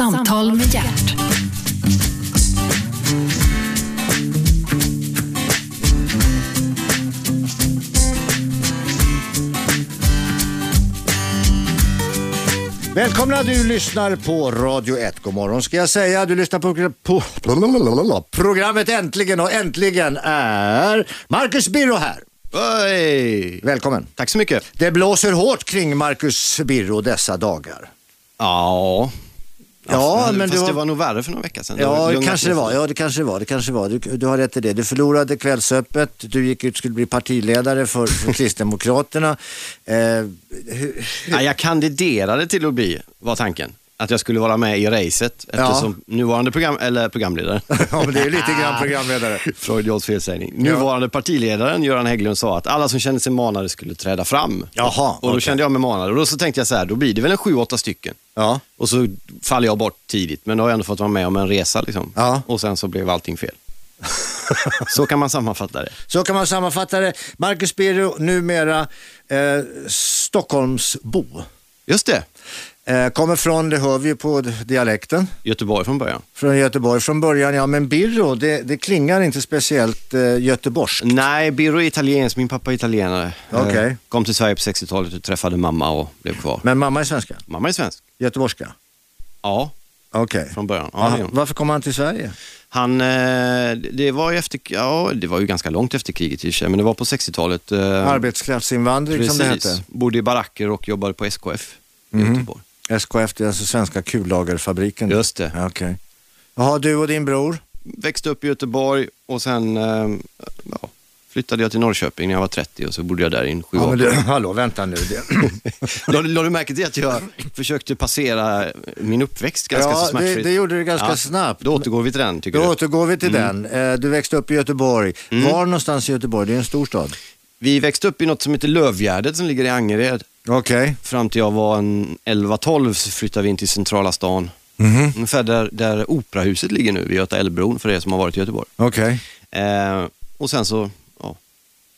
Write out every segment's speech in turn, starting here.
Samtal med hjärt. Välkomna, du lyssnar på Radio 1. God morgon ska jag säga. Du lyssnar på, på programmet Äntligen och äntligen är Marcus Birro här. Hej! Välkommen. Tack så mycket. Det blåser hårt kring Marcus Birro dessa dagar. Ja. Ja, fast, men fast det det var- var nog värre för några veckor sedan. Ja, det kanske det var. Ja, det kanske det var. Det kanske var. Du, du har rätt i det. Du förlorade Kvällsöppet. Du gick ut skulle bli partiledare för, för Kristdemokraterna. Eh, hur, Ja, jag kandiderade till att bli, var tanken. Att jag skulle vara med i racet eftersom nuvarande program, eller programledare, ja, men det är lite grann programledare. Freudians felsägning. Nuvarande partiledaren Göran Hägglund sa att alla som kände sig manade skulle träda fram. Jaha, Och då okej. kände jag mig manad och då så tänkte jag så här, då blir det väl en sju, åtta stycken. Ja. Och så faller jag bort tidigt, men då har jag ändå fått vara med om en resa liksom. Ja. Och sen så blev allting fel. så kan man sammanfatta det. Så kan man sammanfatta det. Marcus Birro, numera eh, Stockholmsbo. Just det, kommer från, det hör vi ju på dialekten, Göteborg från början. från Göteborg från början. Ja, men Birro, det, det klingar inte speciellt eh, göteborgskt. Nej, Birro är italiensk, min pappa är italienare. Eh, Kom till Sverige på 60-talet och träffade mamma och blev kvar. Men mamma är svenska? Mamma är svensk. Göteborgska? Ja, Okej. från början. Ja, Aha. Varför kom han till Sverige? Han, eh, det var ju efter, ja, det var ju ganska långt efter kriget i sig, men det var på 60-talet. eh, Arbetskraftsinvandring som det Precis. hette. Bodde i baracker och jobbade på SKF i Mhm. Göteborg. SKF, det är alltså Svenska kullagerfabriken. Just det. Ja, Okej. Jaha, du och din bror? Växte upp i Göteborg och sen eh, ja, flyttade jag till Norrköping när jag var 30 och så bodde jag där i en 7 Ja, men du, hallå, vänta nu. Det, Lade lade du märke till att jag försökte passera min uppväxt ganska så ja, det, smärtfritt? det gjorde du ganska Ja, snabbt. Då återgår vi till den, tycker Då du? återgår vi till den. Eh, Du växte upp i Göteborg. Mm. Var någonstans i Göteborg? Det är en stor stad. Vi växte upp i något som heter Lövgärdet som ligger i Angered. Okej. Fram till jag var en 11-12 så flyttade vi in till centrala stan. Mhm. Ungefär där, där operahuset ligger nu, vid Göta älvbron, för er som har varit i Göteborg. Okej. Eh, och sen så, ja,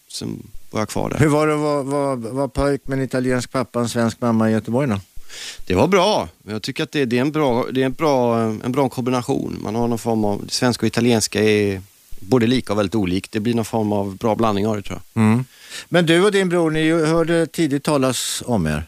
sen var jag kvar där. Hur var det att vara, vara pojk med en italiensk pappa och en svensk mamma i Göteborg då? Det var bra. Jag tycker att det, det är, en bra, det är en, bra, en bra kombination. Man har någon form av, det svenska och italienska är både lika och väldigt olikt. Det blir någon form av bra blandning av det tror jag. Mm. Men du och din bror, ni hörde tidigt talas om er.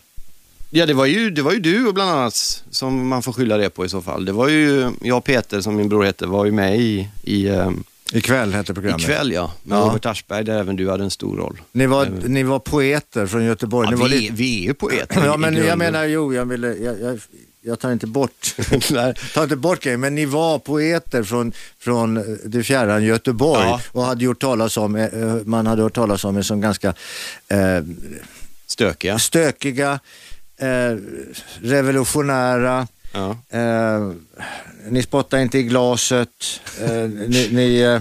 Ja, det var, ju, det var ju du bland annat som man får skylla det på i så fall. Det var ju, jag och Peter som min bror heter, var ju med i, i um, Ikväll hette programmet. ikväll ja, med Ja. Robert Aschberg där även du hade en stor roll. Ni var, Även- ni var poeter från Göteborg. Ja, ni var vi, lite... vi är ju poeter Ja, men jag menar, jo, jag ville, jag, jag, jag tar inte bort, tar inte bort grejen, men ni var poeter från, från eh, det fjärran Göteborg Ja. och hade gjort talas om, eh, eh, man hade hört talas om er som ganska eh, Stökiga. stökiga, eh, revolutionära, Ja. eh, ni spottar inte i glaset, ni, ni,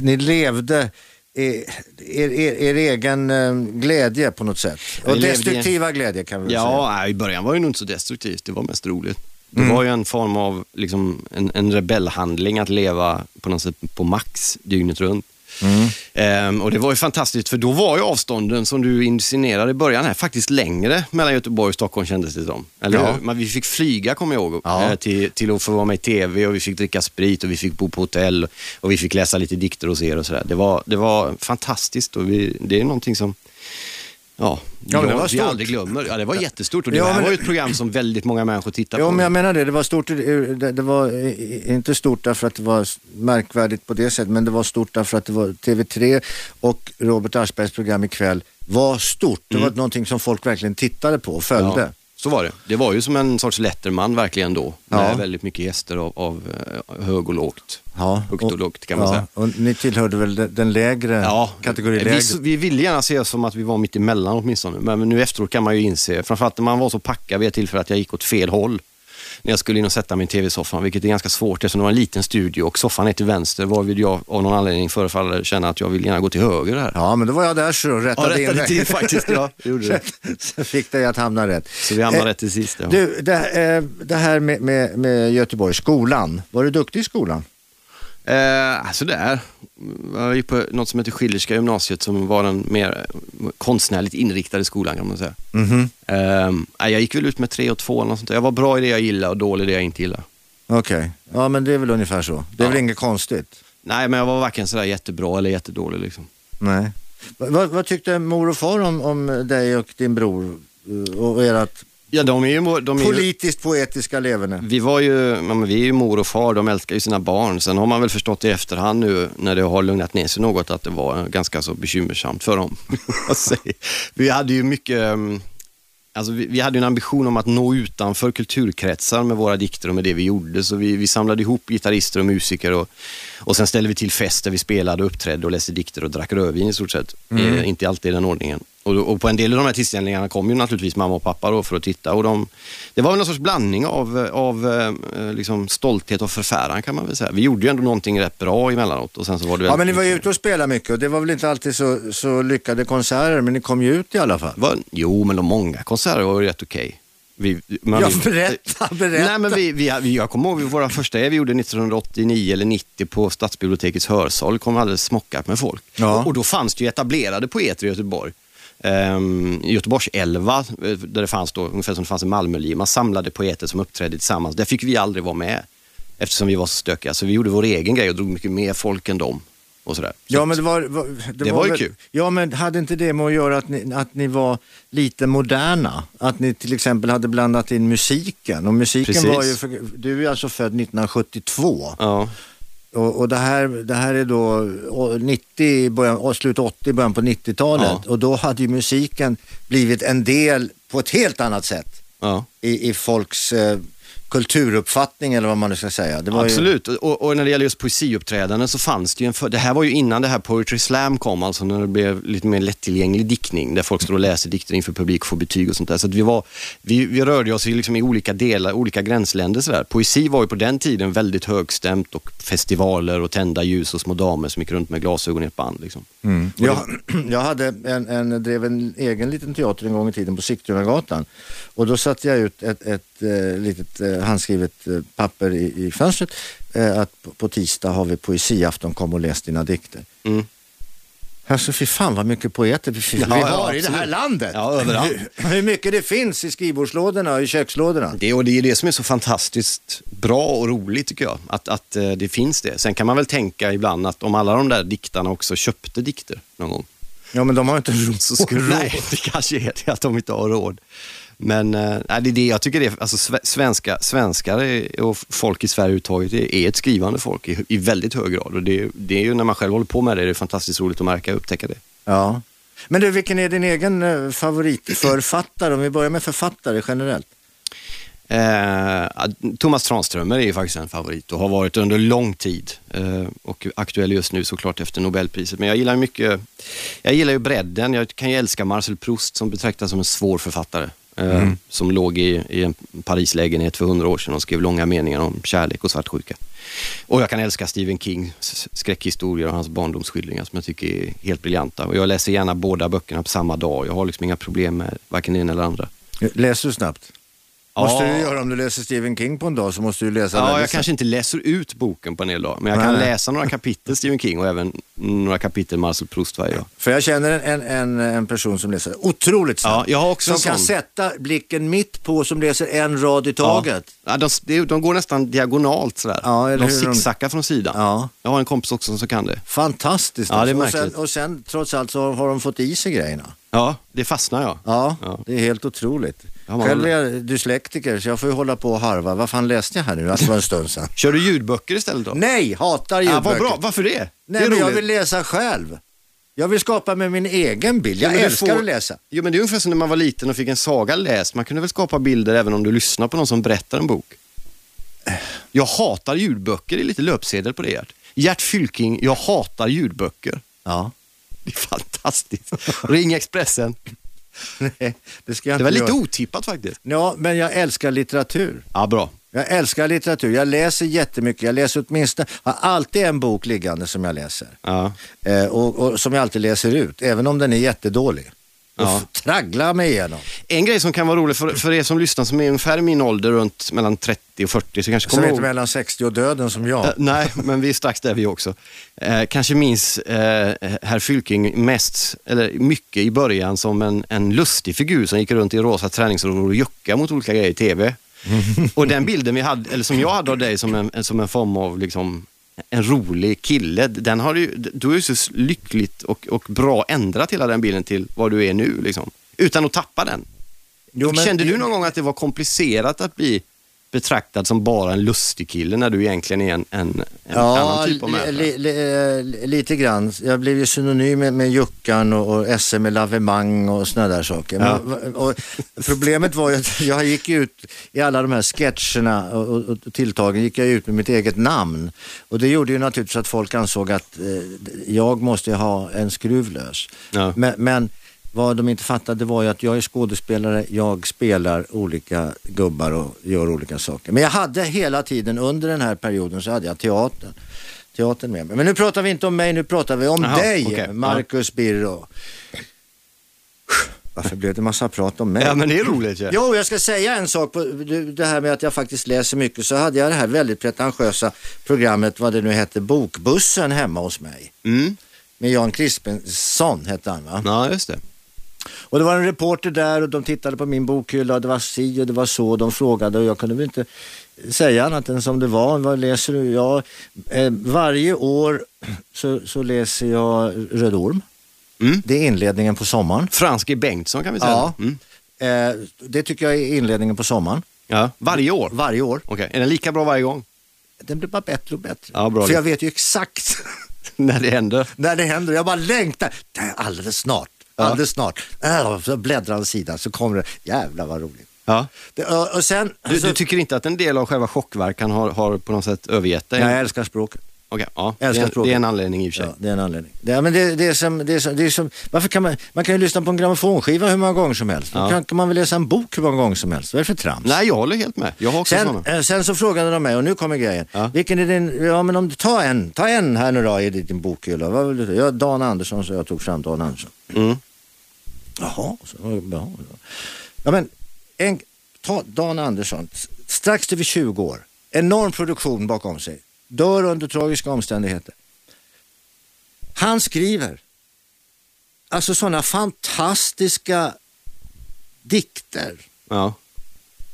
ni levde er, er, er, egen eh, glädje på något sätt. Och destruktiva glädje kan vi väl säga. Ja, i början var det nog inte så destruktivt. Det var mest roligt. Det Mm. var ju en form av liksom, en, en rebellhandling att leva på något sätt på max dygnet runt. Mm. Ehm, och det var ju fantastiskt för då var ju avstånden som du insinuerade i början här faktiskt längre mellan Göteborg och Stockholm kändes det som. Eller Ja. Men vi fick flyga kommer jag ihåg Ja. eh, till, till att få vara med i tv och vi fick dricka sprit och vi fick bo på hotell och vi fick läsa lite dikter hos er och sådär. Det var, det var fantastiskt och vi, det är någonting som Ja, Ja, det jag- var stort. aldrig glömmer. Ja, det var jättestort och det Ja, här men- var ett program som väldigt många människor tittade Jo, på. men jag menar det. Det var stort. Det, det var inte stort därför att det var märkvärdigt på det sättet, men det var stort därför att det var TV3 och Robert Aschbergs program ikväll var stort. Det var någonting som folk verkligen tittade på och följde. Mm. Ja, så var det. Det var ju som en sorts Letterman verkligen då. Med Ja. väldigt mycket gäster av, av eh, hög och lågt. Ja, Högt och lågt kan man ja, säga. Och ni tillhörde väl den, den lägre Ja, kategorin? lägre. vi, vi ville gärna se oss som att vi var mitt emellan åtminstone. Men, men nu efteråt kan man ju inse, framförallt när man var så packad vid ett tillfälle att jag gick åt fel håll. När jag skulle in och sätta mig i tv-soffan, vilket är ganska svårt eftersom det var en liten studio och soffan är till vänster, varvid jag av någon anledning förefaller känna att jag vill gärna gå till höger här. Ja, men då var jag där så och Ja, rättade in rättade dig. till faktiskt. Ja, gjorde det. Så fick dig att hamna rätt. Så vi hamnade Eh, rätt till sist. Ja. Du, det, eh, det här med, med, med Göteborg, skolan. Var du duktig i skolan? Eh, sådär. Jag gick på något som heter Schillerska gymnasiet som var den mer konstnärligt inriktade skolan kan man säga. Mhm. Eh, jag gick väl ut med tre och två eller något sånt. Jag var bra i det jag gillade och dålig i det jag inte gillade. Okej, ja men det är väl ungefär så. Det är Ja. väl inget konstigt? Nej, men jag var varken sådär jättebra eller jättedålig liksom. Nej. Va- Vad, vad tyckte mor och far om, om dig och din bror eh, och ert Ja, de är ju... De är ju politiskt poetiska leverne? vi, var ju, ja, vi är ju mor och far, de älskar ju sina barn. Sen har man väl förstått i efterhand nu när det har lugnat ner sig något att det var ganska så bekymmersamt för dem. Vi hade ju mycket... um, Alltså vi, vi hade en ambition om att nå utanför kulturkretsar med våra dikter och med det vi gjorde. Så vi, vi samlade ihop gitarrister och musiker och, och sen ställde vi till fest där vi spelade, uppträdde och läste dikter och drack rödvin i stort sett. Eh, inte alltid i den ordningen. Och, och på en del av de här tillställningarna kom ju naturligtvis mamma och pappa då för att titta. Och de, det var någon sorts blandning av, av eh, liksom stolthet och förfäran kan man väl säga. Vi gjorde ju ändå någonting rätt bra emellanåt och sen så var det Ja men ni var ju ute och spelade mycket och det var väl inte alltid så, så lyckade konserter men ni kom ju ut i alla fall. var, Jo, men de många konserter var ju rätt okej. Vi, man, Ja, berätta, berätta. Nej, men vi, vi, vi, jag kommer ihåg våra första vi gjorde 1989 eller 90 på Stadsbibliotekets hörsal. Kom alldeles smockat med folk. Ja. Och, och då fanns det ju etablerade poeter i Göteborg. Um, Göteborgs 11, där det fanns då, ungefär som det fanns i Malmöliv, man samlade poeter som uppträdde tillsammans. Där fick vi aldrig vara med eftersom vi var så stökiga. Så vi gjorde vår egen grej och drog mycket mer folk än dem. Och sådär. Så Ja men det var, var, det Det var ju väl, kul. Ja men hade inte det med att göra att ni, att ni var lite moderna? Att ni till exempel hade blandat in musiken och musiken Precis. var ju, för, du är alltså född 1972 ja. Och, och det, här, det här är då å, 90, i början, slut 80, början på 90-talet Ja. och då hade ju musiken blivit en del på ett helt annat sätt Ja. i, i folks eh, kulturuppfattning eller vad man nu ska säga. Det var Ju, Absolut, och, och när det gäller just poesiuppträdanden så fanns det ju en för... Det här var ju innan det här Poetry Slam kom, alltså när det blev lite mer lättillgänglig diktning, där folk står och läser dikter inför publik och får betyg och sånt där. Så att vi, var, vi, vi rörde oss i, liksom i olika delar, olika gränsländer sådär. Poesi var ju på den tiden väldigt högstämt och festivaler och tända ljus och små damer som gick runt med glasögon i ett band. Liksom. Mm. Jag, jag hade en, en, drev en egen liten teater en gång i tiden på Sigtunagatan och då satte jag ut ett, ett, eh, litet eh, handskrivet eh, papper i, i fönstret att på, på tisdag har vi poesiafton, kom och läs dina dikter. Mm. Alltså fy fan vad mycket poeter vi, vi Ja, har ja, i det här landet. Ja, överallt. Hur, hur mycket det finns i skrivbordslådorna och i kökslådorna. Det, och det är det som är så fantastiskt bra och roligt tycker jag, att, att eh, det finns det. Sen kan man väl tänka ibland att om alla de där diktarna också köpte dikter någon gång, Ja men de har inte råd. så skulle Nej, det kanske är det att de inte har råd. Men nej, det är det jag tycker det är, alltså sve- svenska, svenskar är- och folk i Sverige överhuvudtaget är, är ett skrivande folk i, i väldigt hög grad. Och det, det är ju när man själv håller på med det, det är fantastiskt roligt att märka och upptäcka det. Ja. Men du, vilken är din egen eh, favoritförfattare? Om vi börjar med författare generellt. Eh, Thomas Tranströmer är ju faktiskt en favorit och har varit under lång tid eh, och aktuell just nu såklart efter Nobelpriset. Men jag gillar mycket, jag gillar ju bredden. Jag kan ju älska Marcel Proust som betraktas som en svår författare. Eh, Som låg i, i en Parislägenhet för hundra år sedan och skrev långa meningar om kärlek och svartsjuka. Och jag kan älska Stephen Kings skräckhistorier och hans barndomsskildringar som jag tycker är helt briljanta. Och jag läser gärna båda böckerna på samma dag. Jag har liksom inga problem med varken det ena eller andra. Läser du snabbt? Måste du göra om du läser Stephen King på en dag så måste du läsa Ja, jag kanske inte läser ut boken på en hel dag, men jag kan Nej. läsa några kapitel Stephen King och även några kapitel Marcel Proust varje dag. För jag känner en, en, en person som läser otroligt snabbt. Ja, jag har också som kan sätta blicken mitt på, som läser en rad i taget. Ja, de, de, går nästan diagonalt sådär. Ja, eller de hur de- från sidan. Ja. Jag har en kompis också som kan det. Fantastiskt. Ja, det är alltså. och, sen, märkligt. och sen trots allt så har de fått i sig grejerna. Ja, det fastnar jag. Ja, Ja. det är helt otroligt. Ja, man- Själv är jag dyslektiker så jag får ju hålla på och harva. Vad fan läste jag här nu? Alltså för en stund sedan. Kör du ljudböcker istället då? Nej, hatar ljudböcker. vad bra, varför det? Nej, det men jag vill läsa själv. Jag vill skapa med min egen bild. Ja, Jag du älskar får- att läsa. Jo, men det är ungefär som när man var liten och fick en saga läst. Man kunde väl skapa bilder även om du lyssnar på någon som berättar en bok. Jag hatar ljudböcker, det är lite löpsedel på det Gert. Gert Fylking, jag hatar ljudböcker. Ja. Det är fantastiskt. Ring Expressen. Nej, det ska jag Det var lite göra. otippat faktiskt. Ja, men jag älskar litteratur. Ja, bra. Jag älskar litteratur. Jag läser jättemycket. Jag läser åtminstone, har alltid en bok liggande som jag läser. Ja. Eh, och, och som jag alltid läser ut, även om den är jättedålig. Och Ja. tragglar mig igenom. En grej som kan vara rolig för, för er som lyssnar som är ungefär min ålder, runt mellan 30 och 40, så kanske kommer är ihåg... inte mellan 60 och döden som jag. Eh, nej, men vi är strax där vi också. Eh, kanske minns eh, herr Fylking mest, eller mycket i början som en, en lustig figur som gick runt i rosa träningsrover och juckade mot olika grejer i TV. och den bilden vi hade, eller som jag hade av dig som en, som en form av liksom, en rolig kille, den har du, du har ju så lyckligt och, och bra ändrat hela den bilden till vad du är nu. Liksom. Utan att tappa den. Jo, men- Kände du någon gång att det var komplicerat att bli betraktad som bara en lustig kille när du egentligen är en, en, en annan typ av människa? li, li, li, lite grann. Jag blev ju synonym med, med Juckan och, och SM lavemang och sådana där saker. Ja. Men, och problemet var ju att jag gick ut i alla de här sketcherna och, och, och tilltagen gick jag ut med mitt eget namn. Och det gjorde ju naturligtvis att folk ansåg att eh, jag måste ha en skruv lös. Ja. Men, men vad de inte fattade var ju att jag är skådespelare, jag spelar olika gubbar och gör olika saker. Men jag hade hela tiden under den här perioden så hade jag teatern. Teatern med mig. Men nu pratar vi inte om mig, nu pratar vi om Jaha, dig, okej. Marcus Birro. Varför blev det massa prat om mig? Ja, men det är roligt ju. Jo, jag ska säga en sak på det här med att jag faktiskt läser mycket. Så hade jag det här väldigt pretentiösa programmet, vad det nu hette, Bokbussen hemma hos mig. Mm. Med Jan Crispensson hette han va? Ja, just det. Och det var en reporter där och de tittade på min bokhylla och det var si och det var så. De frågade och jag kunde väl inte säga annat än som det var. Vad läser du? Ja, eh, varje år så, så läser jag Röd Orm. Mm. Det är inledningen på sommaren. Fransk i Bengtsson kan vi säga. Ja. Mm. Eh, det tycker jag är inledningen på sommaren. ja. Varje år? Varje år. Okej, är den lika bra varje gång? Den blir bara bättre och bättre. Ja, bra. För jag vet ju exakt När det händer? när det händer. Jag bara längtar. Det är alldeles snart. Alldeles snart. Äh, så bläddrar en sida så kommer det. Jävlar vad roligt. Ja. Det, och, och sen... Du, så- du tycker inte att en del av själva chockverkan har, har på något sätt övergett dig? Jag älskar språket. Okej, ja. Det, är, språket. det är en anledning i och för sig. Ja, det är en anledning. Det, men det, det, är som, det, är som, det är som, varför kan man, man kan ju lyssna på en grammofonskiva hur många gånger som helst. Ja. kan, kan man väl läsa en bok hur många gånger som helst. Vad är det för trams? Nej, jag håller helt med. Jag har också Sen, sådana. eh, sen så frågade de mig, och nu kommer grejen. Ja. Vilken är din, ja men om du tar en, ta en här nu då i din bokhylla. Vad vill du? Ja, Dan Andersson, så jag tog fram Dan Andersson. Mm. Jaha, så, ja, ja. ja men en, ta Dan Andersson, strax över 20 år, enorm produktion bakom sig, dör under tragiska omständigheter. Han skriver alltså sådana fantastiska dikter. Ja.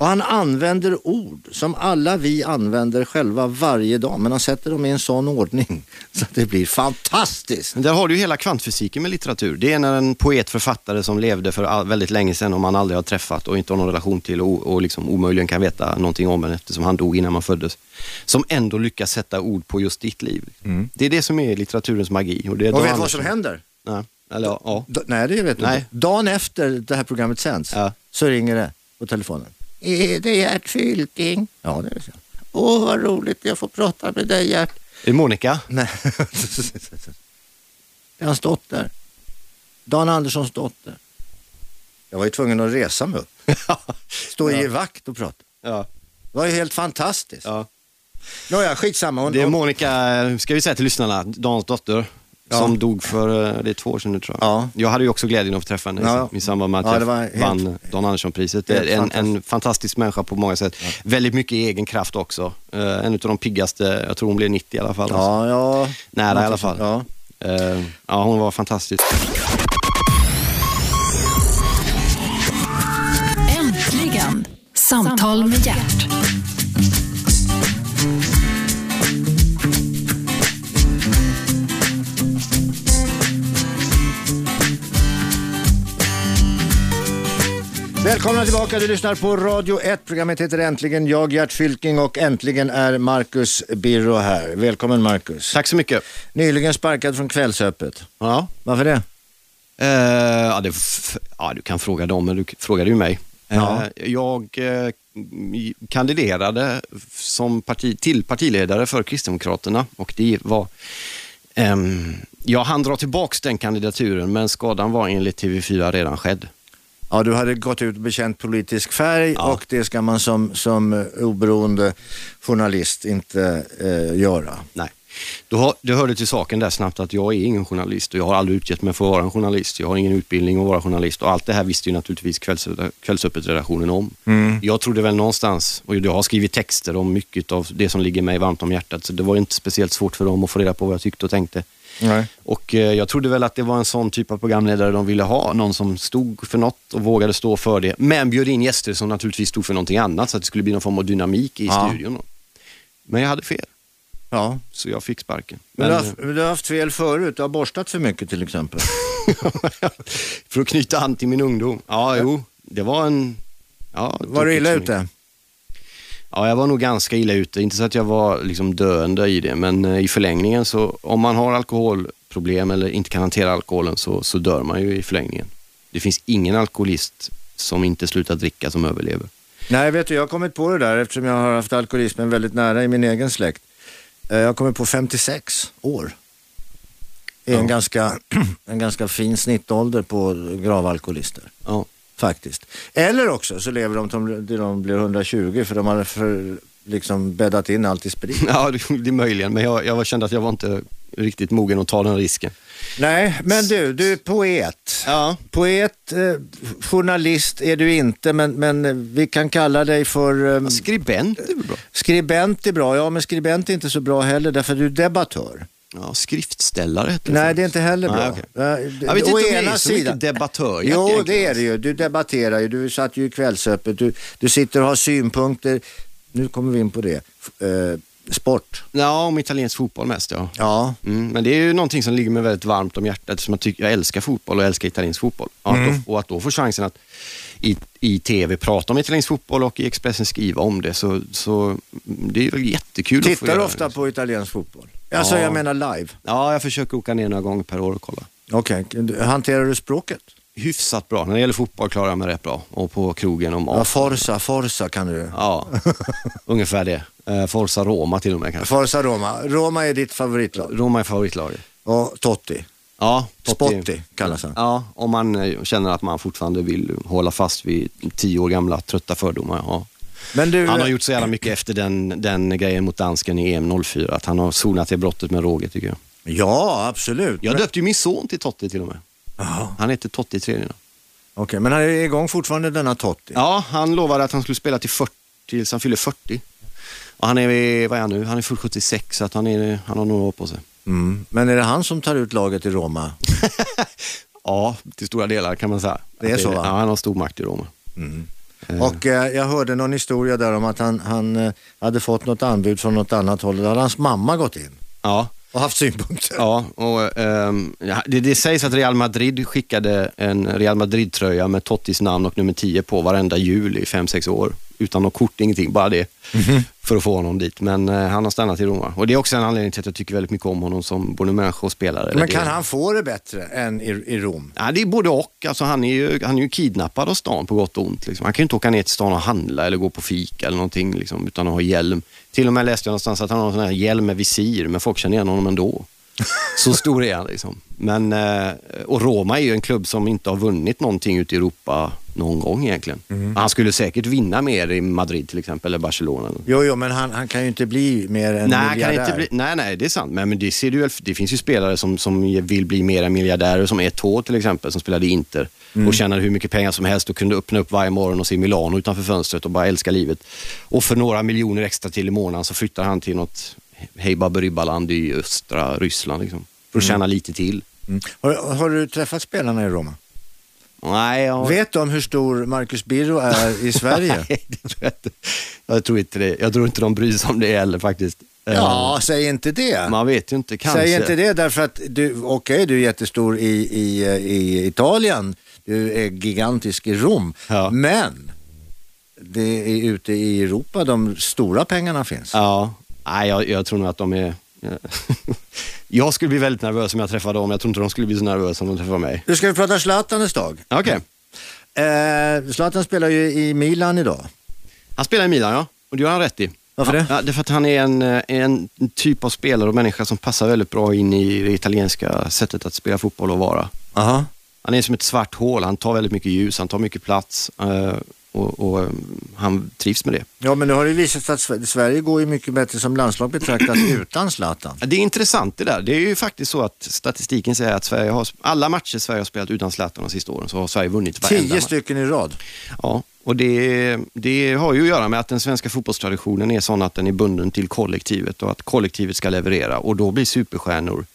Och han använder ord som alla vi använder själva varje dag, men han sätter dem i en sån ordning så att det blir fantastiskt. Där har du ju hela kvantfysiken med litteratur. Det är när en poet, författare som levde för väldigt länge sedan och man aldrig har träffat och inte har någon relation till och, och liksom omöjligen kan veta någonting om en eftersom han dog innan man föddes. Som ändå lyckas sätta ord på just ditt liv. Det är det som är litteraturens magi. Och, det är Och vet du vad som händer? Nej. Eller, ja, ja. Nej, det vet du Nej. inte. Dagen efter det här programmet sänds Ja. så ringer det på telefonen. Är det Gert Fylking? Ja, det är det. så. Åh, vad roligt jag får prata med dig Gert. Är det Monica? Nej. det är hans dotter. Dan Anderssons dotter. Jag var ju tvungen att resa mig upp. Stå i vakt och prata. ja. Det var ju helt fantastiskt. ja. Nåja, skitsamma. Hon, Det är Monica, ska vi säga till lyssnarna, Dans dotter. Ja. Som dog för, eh, det är två år sedan nu tror jag. Ja. Jag hade ju också glädjen att få träffa henne Ja. i samband med att Ja, jag det var helt- vann Dan Andersson-priset. En, en fantastisk människa på många sätt. Väldigt mycket egen kraft också. Eh, en av de piggaste, jag tror hon blev 90 i alla fall. alltså. ja, ja. Nära i alla fall. Ja. Eh, ja, hon var fantastisk. Äntligen! Samtal med hjärt. Välkomna tillbaka, du lyssnar på Radio 1. Programmet heter Äntligen. Jag, Gert Fylking och äntligen är Marcus Birro här. Välkommen Marcus. Tack så mycket. Nyligen sparkad från Kvällsöppet. Ja. Varför det? Eh, ja, det, ja, du kan fråga dem, men du frågade ju mig. Ja. Eh, jag eh, kandiderade som parti, till partiledare för Kristdemokraterna och det var ehm, jag hann dra tillbaks den kandidaturen men skadan var enligt TV4 redan skedd. Ja, du hade gått ut och bekänt politisk färg Ja. och det ska man som, som oberoende journalist inte eh, göra. Nej. Då har, det hörde till saken där snabbt att jag är ingen journalist och jag har aldrig utgett mig för att vara en journalist. Jag har ingen utbildning att vara journalist och allt det här visste ju naturligtvis kvälls, Kvällsöppet-redaktionen om. Jag trodde väl någonstans, och jag har skrivit texter om mycket av det som ligger mig varmt om hjärtat, så det var inte speciellt svårt för dem att få reda på vad jag tyckte och tänkte. Nej. Och eh, jag trodde väl att det var en sån typ av programledare de ville ha. Någon som stod för något och vågade stå för det. Men bjöd in gäster som naturligtvis stod för någonting annat så att det skulle bli någon form av dynamik i Ja. studion. Men jag hade fel, Ja. så jag fick sparken. Men Men, du, har, du har haft fel förut, du har borstat för mycket till exempel. för att knyta an till min ungdom. Ja, jo, det var en... Ja, Var du illa ute? Ja, jag var nog ganska illa ute. Inte så att jag var liksom döende i det, men eh, i förlängningen så om man har alkoholproblem eller inte kan hantera alkoholen så, så dör man ju i förlängningen. Det finns ingen alkoholist som inte slutar dricka som överlever. Nej, vet du, jag har kommit på det där eftersom jag har haft alkoholismen väldigt nära i min egen släkt. Eh, Jag har kommit på 56 år. Det är en, Ja. ganska, en ganska fin snittålder på gravalkoholister. Ja. Faktiskt. Eller också så lever de till de- blir 120 för de har för, liksom bäddat in allt i sprit. Ja, det, det är möjligen, men jag, jag kände att jag var inte riktigt mogen att ta den risken. Nej, men du, du är poet. Ja. Poet, eh, journalist är du inte, men, men eh, vi kan kalla dig för... Eh, Skribent är väl bra? skribent är bra, ja men skribent är inte så bra heller därför du är debattör. Ja, skriftställare heter Nej, det är inte heller bra. Nej. Eh, Jag vet å inte om jag ena är så mycket debattör. Jo, egentligen. det är det ju. Du debatterar ju. Du satt ju i Kvällsöppet. Du, du sitter och har synpunkter. Nu kommer vi in på det. Eh, sport. Ja, om italiensk fotboll mest ja. Ja. Mm, men det är ju någonting som ligger mig väldigt varmt om hjärtat eftersom jag, tycker, jag älskar fotboll och älskar italiensk fotboll. Och, att då, och att då få chansen att i, i tv prata om italiensk fotboll och i Expressen skriva om det så, så det är väl jättekul Tittar du det. ofta på italiensk fotboll? Alltså Ja. jag menar live. Ja, jag försöker åka ner några gånger per år och kolla. Okej, hanterar du språket? Hyfsat bra. När det gäller fotboll klarar jag mig rätt bra. Och på krogen om Ja, Forza, Forza kan du. Ja, ungefär det. Eh, Forza Roma till och med kanske. Forza Roma. Roma är ditt favoritlag. Roma är favoritlaget. Och Totti. Ja, Spotti kallas han. Ja, om man eh, känner att man fortfarande vill hålla fast vid tio år gamla trötta fördomar. Ja. Du, Han har gjort så jävla mycket efter den, den grejen mot dansken i EM 04, att han har sonat det brottet med råge tycker jag. Ja, absolut. Jag döpte ju min son till Totti till och med. Jaha. Han heter Totti i. Okej, men han är igång fortfarande denna Totti? Ja, han lovade att han skulle spela till 40, tills han fyller 40. Och han är, vad är han nu? Han är full 76 så att han, är, han har några år på sig. Mm. Men är det han som tar ut laget i Roma? Ja, till stora delar kan man säga. Det är så, va? Ja, han har stor makt i Roma. Eh. Och eh, jag hörde någon historia där om att han, han eh, hade fått något anbud från något annat håll. Där hade hans mamma gått in Ja, och haft synpunkter. Ja, och, ja, det, det sägs att Real Madrid skickade en Real Madrid-tröja med Tottis namn och nummer 10 på varenda jul i 5-6 år. Utan något kort, ingenting, bara det. För att få honom dit. Men eh, han har stannat i Roma. Och det är också en anledning till att jag tycker väldigt mycket om honom som både människa och spelare. Men det, kan han få det bättre än i, i Rom? Ja, det är både och. Alltså, han, är ju, han är ju kidnappad av stan på gott och ont. Liksom. Han kan ju inte åka ner till stan och handla eller gå på fika eller någonting liksom, utan att ha hjälm. Till och med läste jag någonstans att han har en sån här hjälm med visir, men folk känner igen honom ändå. Så stor är han. Liksom. Men, eh, och Roma är ju en klubb som inte har vunnit någonting ute i Europa någon gång egentligen. Han skulle säkert vinna mer i Madrid till exempel, eller Barcelona. Jo, jo, men han, han kan ju inte bli mer än Nej, han kan miljardär. inte bli, nej, nej, det är sant. Men, men det, ser du, väl- det finns ju spelare som, som vill bli mer än miljardärer, som Eto'o till exempel, som spelade i Inter och tjänade hur mycket pengar som helst och kunde öppna upp varje morgon och se Milano utanför fönstret och bara älska livet. Och för några miljoner extra till i månaden så flyttar han till något hej baberibaland i östra Ryssland liksom, för att tjäna lite till. Mm. Har, har du träffat spelarna i Roma? Nej, jag... Vet de hur stor Marcus Birro är i Sverige? Nej, det tror jag, inte. jag tror inte det. Jag tror inte de bryr sig om det heller faktiskt. ja, säg inte det. Eh, Man vet ju inte, kanske. Säg inte det därför att du, okej du är jättestor i, i, i Italien, du är gigantisk i Rom, Ja. men det är ute i Europa de stora pengarna finns. Ja, nej, jag, jag tror nog att de är... jag skulle bli väldigt nervös om jag träffade dem. Jag tror inte de skulle bli så nervösa om de träffade mig. Du ska vi prata Zlatans dag. Okej. Eh, Zlatan spelar ju i Milan idag. Han spelar i Milan, ja. Och det gör han rätt i. Varför det? Ja, det är för att han är en, eh, en typ av spelare och människa som passar väldigt bra in i det italienska sättet att spela fotboll och vara. Aha. Han är som ett svart hål. Han tar väldigt mycket ljus, han tar mycket plats. eh, och, och eh, han trivs med det. Ja, men nu har det visat sig att Sver- Sverige går ju mycket bättre som landslag betraktat utan Zlatan. Det är intressant det där. Det är ju faktiskt så att statistiken säger att Sverige har, alla matcher Sverige har spelat utan Zlatan de sista åren så har Sverige vunnit varenda Tio match. stycken i rad. Ja, och det, det har ju att göra med att den svenska fotbollstraditionen är sån att den är bunden till kollektivet och att kollektivet ska leverera och då blir superstjärnor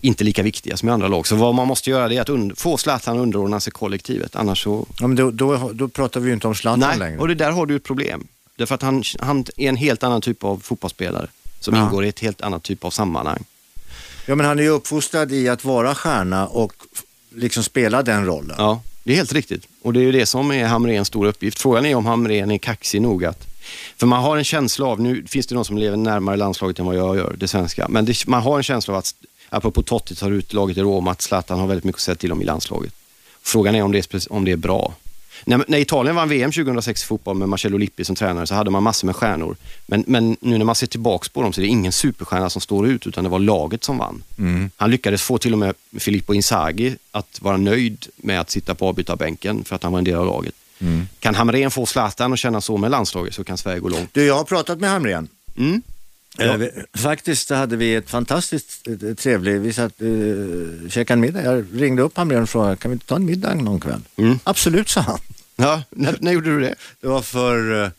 inte lika viktiga som i andra lag. Så vad man måste göra det är att få Zlatan att underordna sig kollektivet, annars så... Ja, men då, då, då pratar vi ju inte om Zlatan Nej, längre. och det där har du ett problem. Därför att han, han är en helt annan typ av fotbollsspelare som Ja. ingår i ett helt annat typ av sammanhang. Ja, men han är ju uppfostrad i att vara stjärna och liksom spela den rollen. Ja, det är helt riktigt. Och det är ju det som är Hamrens stora uppgift. Frågan är om Hamren är kaxig nog att... För man har en känsla av, nu finns det någon som lever närmare landslaget än vad jag gör, det svenska, men det, man har en känsla av att, apropå Totti tar ut laget i Rom, att Zlatan har väldigt mycket att säga till om i landslaget. Frågan är om det är, om det är bra. När, när Italien vann VM 2006 i fotboll med Marcello Lippi som tränare så hade man massor med stjärnor. Men, men nu när man ser tillbaks på dem så är det ingen superstjärna som står ut utan det var laget som vann. Han lyckades få till och med Filippo Inzaghi att vara nöjd med att sitta på avbytarbänken för att han var en del av laget. Kan Hamrén få Zlatan att känna så med landslaget så kan Sverige gå långt. Du, jag har pratat med Hamrén. Mm. Eh, vi- Faktiskt hade vi ett fantastiskt eh, trevligt, vi satt uh, käkade middag. Jag ringde upp Hamrén och frågade, kan vi inte ta en middag någon kväll? Mm. Absolut, sa han. Ja, när, när gjorde du det? Det var för, eh,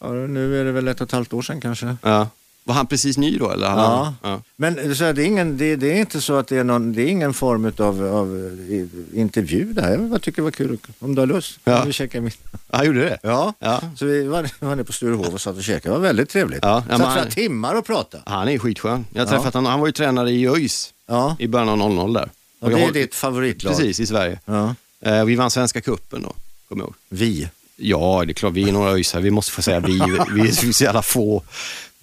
ja, nu är det väl ett och ett halvt år sedan kanske. Ja. Var han precis ny då? Eller? Ja. ja. Men så här, det, är ingen, det, det är inte så att det är, någon, det är ingen form av, av eh, intervju där. Jag bara tycker det var kul om du har lust. Ja. Vi käka middag? Han gjorde det? Ja. Ja. så vi var, var nere på Sturehov och satt och käkade. Det var väldigt trevligt. Ja, ja, Satt flera timmar och pratade. Han är skitskön. Jag har Ja. träffat honom. Han var ju tränare i ÖIS Ja, i början av 00 där. och jag det är har- ditt favoritlag. Precis, i Sverige. Ja. Eh, vi vann Svenska cupen då, kommer jag ihåg. Vi. Ja, det är klart, vi är några ÖISare. Vi måste få säga vi. Vi är så jävla få.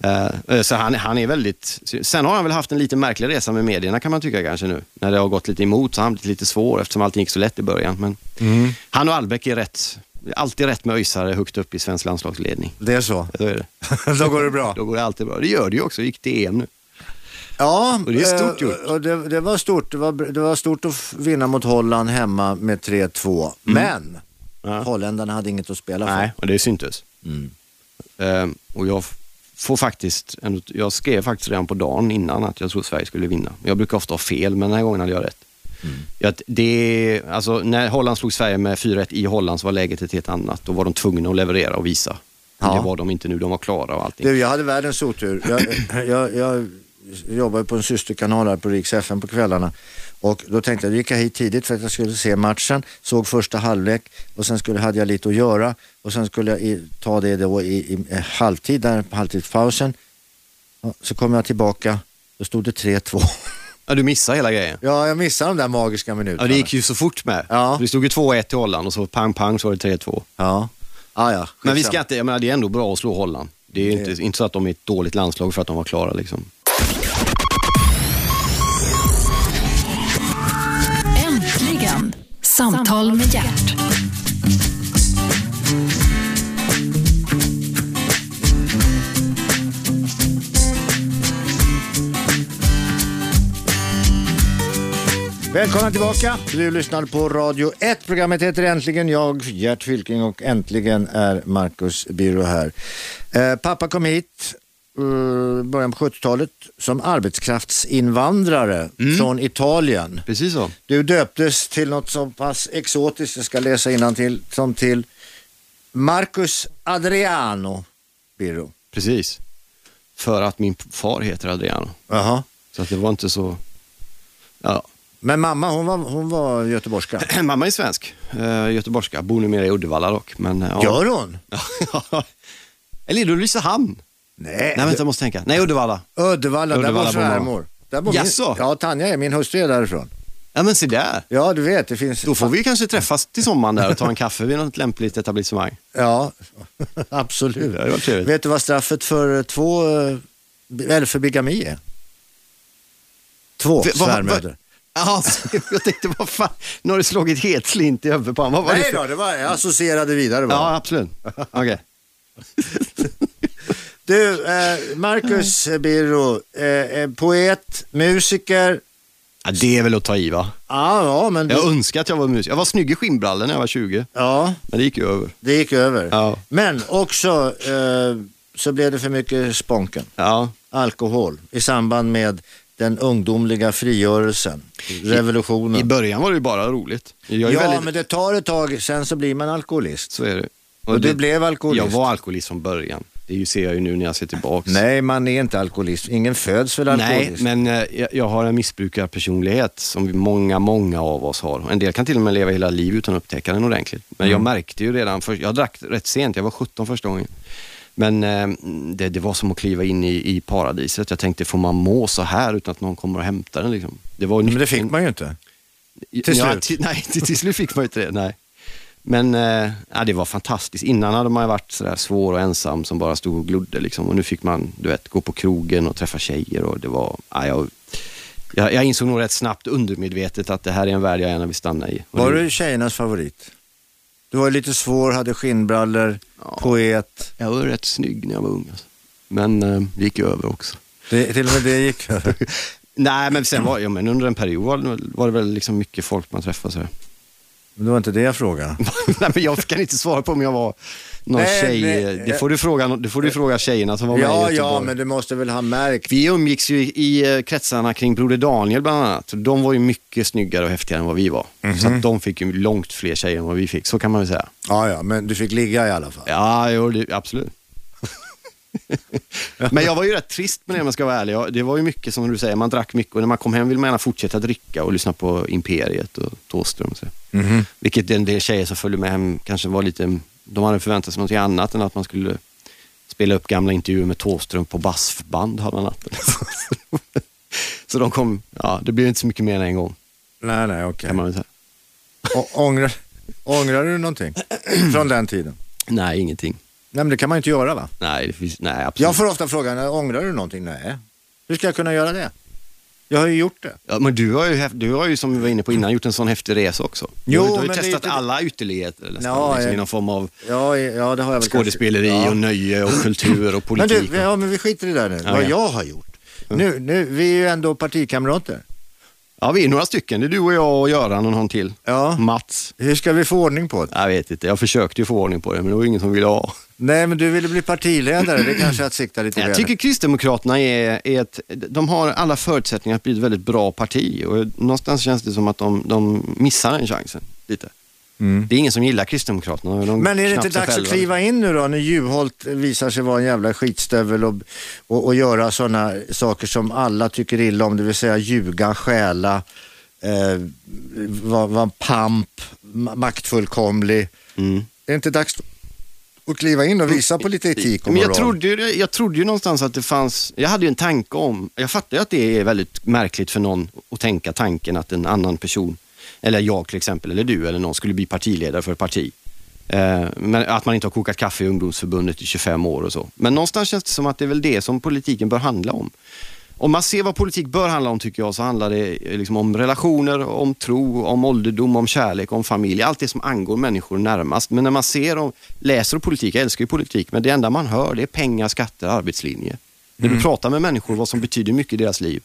Eh, Så han, han är väldigt... Sen har han väl haft en lite märklig resa med medierna kan man tycka kanske nu. När det har gått lite emot så har han blivit lite svår eftersom allting gick så lätt i början. Men han och Albeck är rätt, alltid rätt med ÖISare högt upp i svensk landslagsledning. Det är så. Så är det. Då går det bra. Då går det alltid bra. Det gör det ju också. gick till EM nu. Ja, Och det är stort eh, gjort. Och det, det, var stort. Det, var, det var stort att vinna mot Holland hemma med 3-2. Men Mm. Ja. holländarna hade inget att spela för. Nej, och det syntes. Mm. Ehm, och jag får faktiskt, jag skrev faktiskt redan på dagen innan att jag trodde Sverige skulle vinna. Jag brukar ofta ha fel, men den här gången hade jag rätt. Mm. Ja, det, alltså, när Holland slog Sverige med 4-1 i Holland så var läget ett helt annat. Då var de tvungna att leverera och visa. Men Ja. Det var de inte nu, de var klara och allting. Du, jag hade världens otur. Jag, jag, jag jobbar på en systerkanal här på Riks FM på kvällarna. Och då tänkte jag, då gick jag hit tidigt för att jag skulle se matchen, såg första halvlek och sen skulle, hade jag lite att göra och sen skulle jag i, ta det då i, i, i halvtid, där på halvtidspausen. Ja, Så kom jag tillbaka, då stod det 3-2. Ja, du missade hela grejen. Ja, jag missade de där magiska Ja, minuterna. det gick ju så fort med. Ja. Det stod ju 2-1 till Holland och så pang pang så var det 3-2. Ja, ah, ja. Men vi ska inte, jag menar det är ändå bra att slå Holland. Det är ju inte, inte så att de är ett dåligt landslag för att de var klara liksom. Samtal med hjärt. Välkomna tillbaka. Du lyssnar på Radio 1. Programmet heter Äntligen. Jag, Gert Fylking och äntligen är Marcus Birro här. Eh, pappa kom hit början på 70-talet som arbetskraftsinvandrare från Italien. Precis så. Du döptes till något så pass exotiskt, jag ska läsa till som till Marcus Adriano Birro. Precis. För att min far heter Adriano. Jaha. Så att det var inte så... Ja. Men mamma hon var, hon var göteborgska. Mamma är svensk, uh, göteborgska. Bor numera i Uddevalla dock. Men, eh, ja. Gör hon? Eller är det Ulricehamn? Nej, Nej, vänta, jag måste tänka. Nej, Uddevalla. Uddevalla, där Uddevalla bor svärmor. Där bor min, Jaså? ja, Tanja är min hustru är därifrån. Ja, men se där. Ja, du vet, det finns... Då får vi kanske träffas till sommaren där och ta en kaffe vid något lämpligt etablissemang. Ja, absolut. Det hade varit trevligt. Vet du vad straffet för två, eh, eller för bigami är? Två V- vad- svärmödrar. Ja, jag tänkte, vad fan, nu har du slagit helt slint i huvudet på honom. Vad var det Nej för- då, det var, jag associerade vidare bara. Ja, absolut. Okej. Du, eh, Marcus Birro, eh, eh, poet, musiker, Ja, det är väl att ta i va? Ja, ja men Jag önskar att jag var musiker. Jag var snygg i skinnbrallor när jag var 20, ja, men det gick ju över. det gick över. Ja. Men också eh, så blev det för mycket sponken. Ja, Alkohol i samband med den ungdomliga frigörelsen, revolutionen. i början var det ju bara roligt. Jag är ja, väldigt... men det tar ett tag, sen så blir man alkoholist. Så är det. Och du blev alkoholist? Jag var alkoholist från början. Det ser jag ju nu när jag ser tillbaks. Nej, man är inte alkoholist. Ingen föds väl Nej, alkoholist? men eh, jag, har en missbrukarpersonlighet som många, många av oss har. En del kan till och med leva hela livet utan att upptäcka den ordentligt. Men jag märkte ju redan, för, jag drack rätt sent, jag var 17 första gången. Men eh, det, det var som att kliva in i, i paradiset. Jag tänkte, får man må så här utan att någon kommer och hämtar den? Liksom? Det var Men det fick man ju inte. till ja, slut. Till, nej, till, till slut fick man ju inte det. Nej. Men eh, ja, det var fantastiskt. Innan hade man varit sådär svår och ensam som bara stod och glodde. Liksom. Och nu fick man du vet, gå på krogen och träffa tjejer. Och det var, ja, jag, jag, insåg nog rätt snabbt undermedvetet att det här är en värld jag gärna vill stanna i. Och Var det- du tjejernas favorit? Du var lite svår, hade skinnbrallor, Ja. poet. Jag var rätt snygg när jag var ung. Alltså. Men eh, det gick över också. Det, till och med det gick över. Nej, men sen var ja, men under en period var det, var det väl liksom mycket folk man träffade. Så. Men det var inte det jag frågade. Nej, men jag kan inte svara på om jag var någon Nej, tjej. nej, det, får du fråga, det får du fråga tjejerna som var med i Ja, Göteborg. ja, men du måste väl ha märkt. Vi umgicks ju i eh, kretsarna kring Broder Daniel bland annat. De var ju mycket snyggare och häftigare än vad vi var. Mhm. Så att de fick ju långt fler tjejer än vad vi fick, så kan man väl säga. Ja, ja, men du fick ligga i alla fall. Ja, jo, det, absolut. Men jag var ju rätt trist med det om jag ska vara ärlig. Det var ju mycket som du säger, man drack mycket och när man kom hem ville man gärna fortsätta dricka och lyssna på Imperiet och Thåström. och Så. Mhm. Vilket en del tjejer som följde med hem kanske var lite, de hade förväntat sig något annat än att man skulle spela upp gamla intervjuer med Thåström på bassband hela natten. så de kom, ja det blev inte så mycket mer än en gång Nej, nej, okej. Å- Ångrar, ångrar du någonting från den tiden? Nej, ingenting. Nej, men det kan man ju inte göra va? Nej, det finns, nej absolut. Jag får ofta frågan, ångrar du någonting? Nej. Hur ska jag kunna göra det? Jag har ju gjort det. Ja, men du har, ju, du har ju som vi var inne på innan gjort en sån häftig resa också. Jo, du, du har ju men testat inte alla ytterligheter nästan, Ja, liksom, i någon form av Ja, ja det har jag väl skådespeleri kanske. Ja. och nöje och kultur och Men politik. du, ja, men vi skiter i det där nu. Ja, Vad ja. jag har gjort. Nu, nu, vi är ju ändå partikamrater. Ja, vi är några stycken. Det är du och jag och Göran och någon till. Ja. Mats. Hur ska vi få ordning på det? Jag vet inte, jag försökte ju få ordning på det, men det var ingen som ville ha. Nej, men du ville bli partiledare. Det kanske är att sikta lite Jag tycker Kristdemokraterna är, är ett, de har alla förutsättningar att bli ett väldigt bra parti och någonstans känns det som att de, de missar den chansen lite. Mm. Det är ingen som gillar Kristdemokraterna. De Men är det inte dags att kliva in nu då när Juholt visar sig vara en jävla skitstövel och, och, och göra sådana saker som alla tycker illa om, det vill säga ljuga, stjäla, eh, vara var pamp, ma- maktfullkomlig. Mm. Är det inte dags att kliva in och visa på lite etik och Men jag moral? trodde, ju- jag trodde ju någonstans att det fanns, jag hade ju en tanke om, jag fattar ju att det är väldigt märkligt för någon att tänka tanken att en annan person, eller jag till exempel, eller du eller någon skulle bli partiledare för ett parti. Eh, men att man inte har kokat kaffe i ungdomsförbundet i 25 år och så. Men någonstans känns det som att det är väl det som politiken bör handla om. Om man ser vad politik bör handla om tycker jag så handlar det eh, liksom om relationer, om tro, om ålderdom, om kärlek, om familj. Allt det som angår människor närmast. Men när man ser och läser politik, jag älskar ju politik, men det enda man hör det är pengar, skatter, arbetslinje. När du pratar med människor vad som betyder mycket i deras liv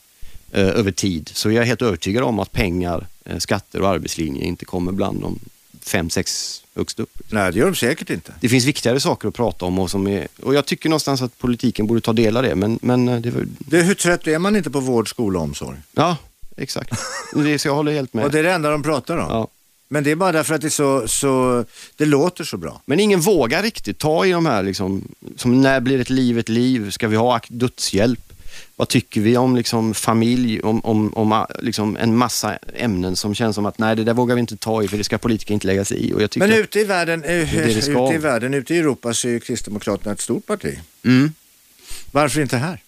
eh, över tid så är jag helt övertygad om att pengar, skatter och arbetslinje inte kommer bland de fem, sex högst upp. Nej, det gör de säkert inte. Det finns viktigare saker att prata om och, som är, och jag tycker någonstans att politiken borde ta del av det. Men, men eh, det, var- Det, hur trött är man inte på vård, skola och omsorg? ja, exakt. Det, så jag håller helt med. Och det är det enda de pratar om. Ja. Men det är bara därför att det, så, så, det låter så bra. Men ingen vågar riktigt ta i de här, liksom, som när blir ett liv ett liv? Ska vi ha dödshjälp? Vad tycker vi om liksom, familj, om, om, om liksom, en massa ämnen som känns som att nej, det där vågar vi inte ta i för det ska politiker inte lägga sig i. Och jag tycker, Men ute i världen, eh, det det ute i världen, ute i Europa så är ju Kristdemokraterna ett stort parti. mm, Varför inte här?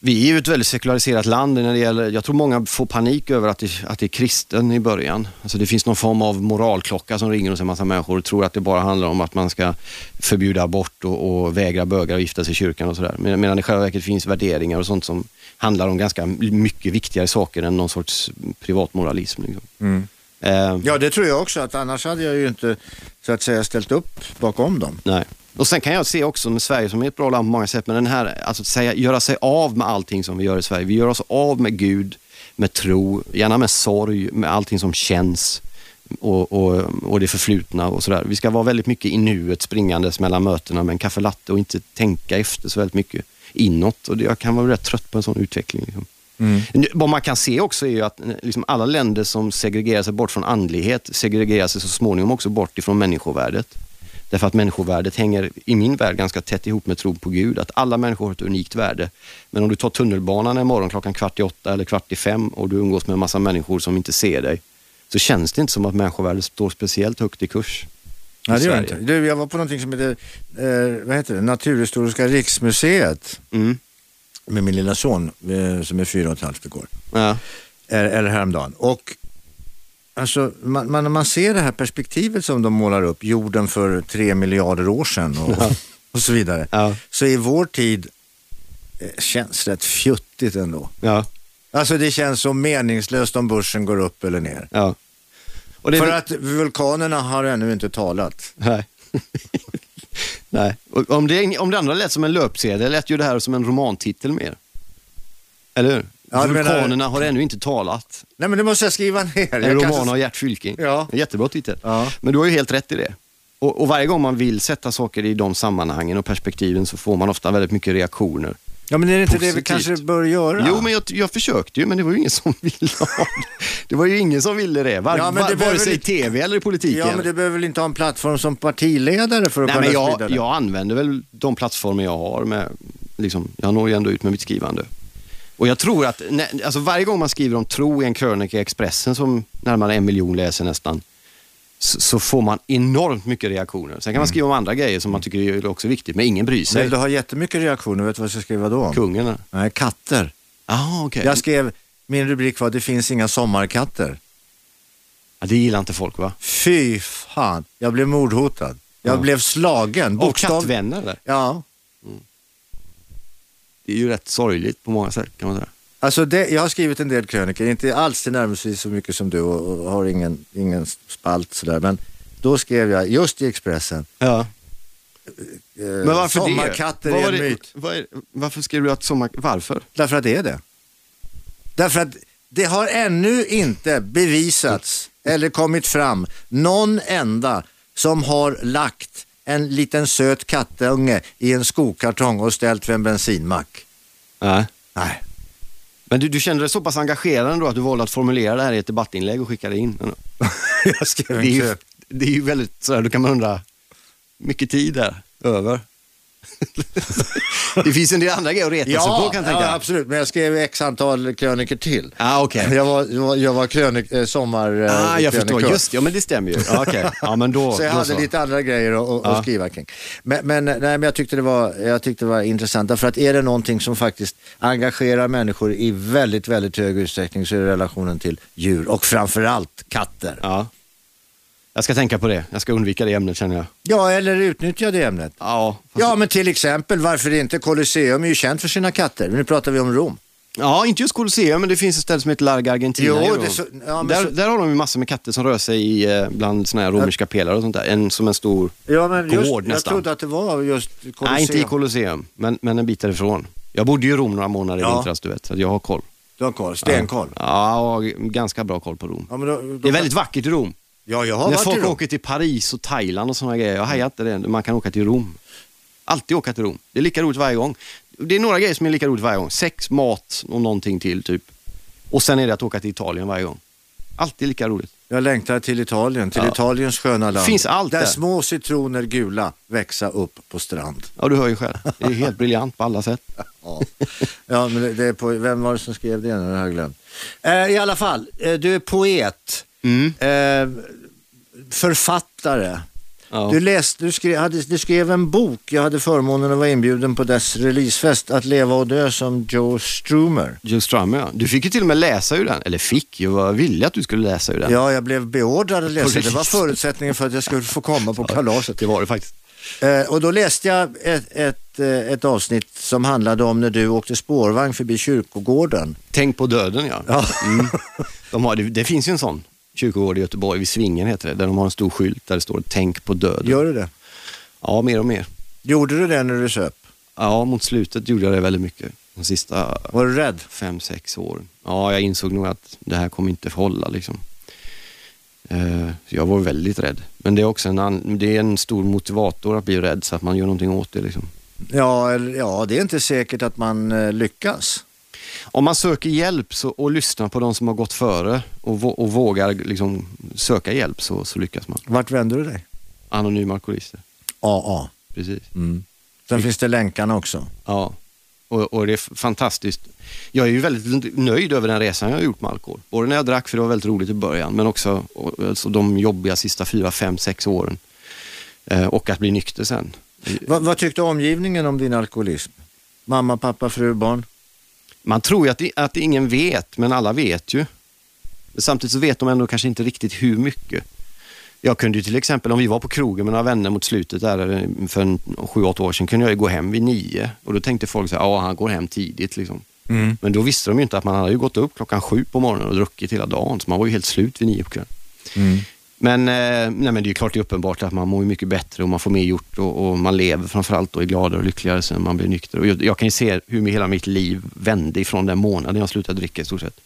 Vi är ju ett väldigt sekulariserat land när det gäller, jag tror många får panik över att det, att det är kristen i början. Alltså det finns någon form av moralklocka som ringer hos en massa människor och tror att det bara handlar om att man ska förbjuda abort och, och vägra bögar att gifta sig i kyrkan och sådär. Men- Medan det i själva verket finns värderingar och sånt som handlar om ganska mycket viktigare saker än någon sorts privat moralism. Liksom. Mm. Ja, det tror jag också, att annars hade jag ju inte så att säga ställt upp bakom dem. Nej. Och sen kan jag se också med Sverige som är ett bra land på många sätt, men den här, alltså att säga, göra sig av med allting som vi gör i Sverige. Vi gör oss av med Gud, med tro, gärna med sorg, med allting som känns och, och, och det förflutna och sådär. Vi ska vara väldigt mycket i nuet springandes mellan mötena med en kaffe latte och inte tänka efter så väldigt mycket inåt. Och jag kan vara rätt trött på en sån utveckling. Liksom. Mm. Vad man kan se också är att eh, liksom alla länder som segregerar sig bort från andlighet segregerar sig så småningom också bort ifrån människovärdet. Därför att människovärdet hänger i min värld ganska tätt ihop med tro på Gud. Att alla människor har ett unikt värde. Men om du tar tunnelbanan en morgon klockan kvart i åtta eller kvart i fem och du umgås med en massa människor som inte ser dig så känns det inte som att människovärdet står speciellt högt i kurs. Nej, det gör det Sverige. inte. Du, jag var på någonting som heter eh, vad heter det? Naturhistoriska riksmuseet Mm. Med min lilla son eh, som är fyra och ett halvt igår. Ja. Eller, häromdagen. Och alltså, man, man, man ser det här perspektivet som de målar upp, jorden för tre miljarder år sedan och, och så vidare, Ja. så i vår tid eh, känns rätt fjuttigt ändå. Ja. Alltså det känns så meningslöst om börsen går upp eller ner. ja. Det För att vulkanerna har ännu inte talat. Nej. Nej. Om, det, om det andra lät som en löpsedel lät ju det här som en romantitel mer. Eller hur? Ja, du menar- Vulkanerna har ännu inte talat. Nej men det måste jag skriva ner. En Jag roman kanske- av Gert Fylking. Ja. En Jättebra titel. Ja. Men du har ju helt rätt i det. Och, och varje gång man vill sätta saker i de sammanhangen och perspektiven så får man ofta väldigt mycket reaktioner. Ja men är det inte det vi Positivt. kanske bör göra? Jo, men jag, jag försökte ju, men det var ju ingen som ville ha det. Var ju ingen som ville det, var, Ja, men det var, vare sig i tv eller i politiken. Ja men du behöver väl inte ha en plattform som partiledare för att Nej, kunna men jag, sprida det? jag använder väl de plattformar jag har. Med, liksom, jag når ju ändå ut med mitt skrivande. Och jag tror att alltså varje gång man skriver om tro i en krönika i Expressen som närmare en miljon läser nästan, så, får man enormt mycket reaktioner. Sen kan man skriva om andra grejer som man tycker är också viktigt, men ingen bryr sig. Vill du ha jättemycket reaktioner, vet du vad jag ska skriva då? Eller? Nej, katter. Ah, okej. Jag skrev, min rubrik var Det finns inga sommarkatter. Ja, det gillar inte folk va? Fy fan, jag blev mordhotad. Jag Ja. blev slagen. Och Bokstav... kattvänner eller? Ja. Det är ju rätt sorgligt på många sätt kan man säga. Alltså det, jag har skrivit en del krönikor, inte alls tillnärmelsevis så mycket som du och, och har ingen, ingen spalt sådär. Men då skrev jag, just i Expressen, Ja. eh, Men varför sommarkatter det? Är en det? myt. Är, varför skrev du att sommar... Varför? Därför att det är det. Därför att det har ännu inte bevisats eller kommit fram någon enda som har lagt en liten söt kattunge i en skokartong och ställt vid en bensinmack. Nej. Nej. Men du, du kände dig så pass engagerad ändå att du valde att formulera det här i ett debattinlägg och skicka det in? jag skrev Det är ju, det är ju väldigt sådär, då kan man undra, mycket tid där över. det finns en del andra grejer att reta sig Ja, på kan jag tänka. ja, absolut. Men jag skrev x antal krönikor till. Ah, okej. Jag var, jag var, krönik, eh, sommar eh, Ah, jag förstår, krönikör. just ja men det stämmer ju. Ja, okej. Ja, men då, Så jag då hade lite andra grejer att, att skriva kring. Men, men, nej, men jag, tyckte det var, jag tyckte det var intressant. Därför att är det någonting som faktiskt engagerar människor i väldigt, väldigt hög utsträckning så är det relationen till djur och framförallt katter. Ja. Jag ska tänka på det. Jag ska undvika det ämnet känner jag. Ja, eller utnyttja det ämnet. Ja, fast- Ja, men till exempel varför inte Colosseum är ju känt för sina katter. Nu pratar vi om Rom. ja inte just Colosseum, men det finns ett ställe som heter Larga Argentina Jo, i Rom. så- ja, där, så- där har de ju massor med katter som rör sig i, eh, bland såna här romerska pelare och sånt där. En, som en stor... Ja, men just, Gård jag nästan. trodde att det var just Colosseum. Nej, inte i Colosseum, men, men en bit därifrån. Jag bodde ju i Rom några månader i Ja. vintras, du vet, så jag har koll. Du har koll, stenkoll. Ja, ja, ganska bra koll på Rom. Ja, då, då, Det är väldigt vackert i Rom. Ja, jag har När varit i folk Rom. åker till Paris och Thailand och sådana grejer, jag hajar inte det. Man kan åka till Rom. Alltid åka till Rom. Det är lika roligt varje gång. Det är några grejer som är lika roligt varje gång. Sex, mat och någonting till typ. Och sen är det att åka till Italien varje gång. Alltid lika roligt. Jag längtar till Italien, till Ja. Italiens sköna land. Finns allt där där. små citroner gula växa upp på strand. Ja, du hör ju själv. Det är helt briljant på alla sätt. Ja, ja men det, det är på, vem var det som skrev det? Nu har jag glömt. Eh, I alla fall, eh, du är poet, Mm. eh, författare. Ja. Du, läste, du, skrev, hade, du skrev en bok, jag hade förmånen att vara inbjuden på dess releasefest, Att leva och dö som Joe Strummer. Joe Strummer, ja. Du fick ju till och med läsa ur den. Eller fick, jag var villig att du skulle läsa ur den. Ja, jag blev beordrad att läsa. Det var förutsättningen för att jag skulle få komma på kalaset. Det var det faktiskt. Eh, och då läste jag ett, ett, eh, ett avsnitt som handlade om när du åkte spårvagn förbi kyrkogården. Tänk på döden, ja. Ja. Mm. De har, det, det finns ju en sån kyrkogård i Göteborg, vid Svingen heter det, där de har en stor skylt där det står Tänk på döden. Gör du det? Ja, mer och mer. Gjorde du det när du söp? Ja, mot slutet gjorde jag det väldigt mycket. de sista Var du rädd? fem, sex åren. Ja, jag insåg nog att det här kommer inte hålla liksom. Eh, så jag var väldigt rädd. Men det är också en, an- det är en stor motivator att bli rädd så att man gör någonting åt det. Liksom. Ja, eller, ja, det är inte säkert att man eh, lyckas. Om man söker hjälp så, och lyssnar på de som har gått före och, och vågar liksom söka hjälp så, så lyckas man. Vart vänder du dig? Anonyma alkoholister, AA. precis. Mm. Sen finns det länkarna också. Ja, och, och det är fantastiskt. Jag är ju väldigt nöjd över den resan jag har gjort med alkohol. Både när jag drack, för det var väldigt roligt i början, men också alltså, de jobbiga sista fyra, fem, sex åren. Eh, och att bli nykter sen. Va, vad tyckte omgivningen om din alkoholism? Mamma, pappa, fru, barn? Man tror ju att, att ingen vet, men alla vet ju. Men samtidigt så vet de ändå kanske inte riktigt hur mycket. Jag kunde ju till exempel, om vi var på krogen med några vänner mot slutet där eh, för en sju, åtta år sedan, kunde jag ju gå hem vid nio. Och då tänkte folk så här, ja han går hem tidigt liksom. Men då visste de ju inte att man hade ju gått upp klockan sju på morgonen och druckit hela dagen, så man var ju helt slut vid nio på kvällen. Men, eh, nej, men det är ju klart det är uppenbart att man mår mycket bättre och man får mer gjort och, och man lever framförallt och är gladare och lyckligare sen man blir nykter. Och jag, jag kan ju se hur hela mitt liv vände ifrån den månaden jag slutade dricka i stort sett.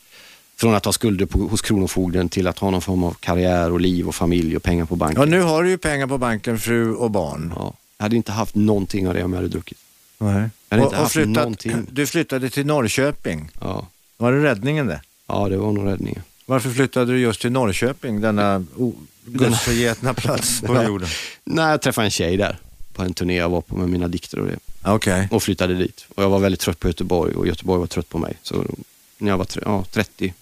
Från att ha skulder på, hos Kronofogden till att ha någon form av karriär och liv och familj och pengar på banken. Ja, nu har du ju pengar på banken, fru och barn. Ja, jag hade inte haft någonting av det om jag hade druckit. Nej. Jag hade inte haft flyttat, någonting. Du flyttade till Norrköping. Ja, Var det räddningen det? ja det var nog räddningen. Varför flyttade du just till Norrköping, denna gudsförgetna plats på jorden? Nej, jag träffade en tjej där på en turné jag var på med mina dikter och det. Okej. och flyttade dit. Och jag var väldigt trött på Göteborg och Göteborg var trött på mig. Så när jag var ja, 31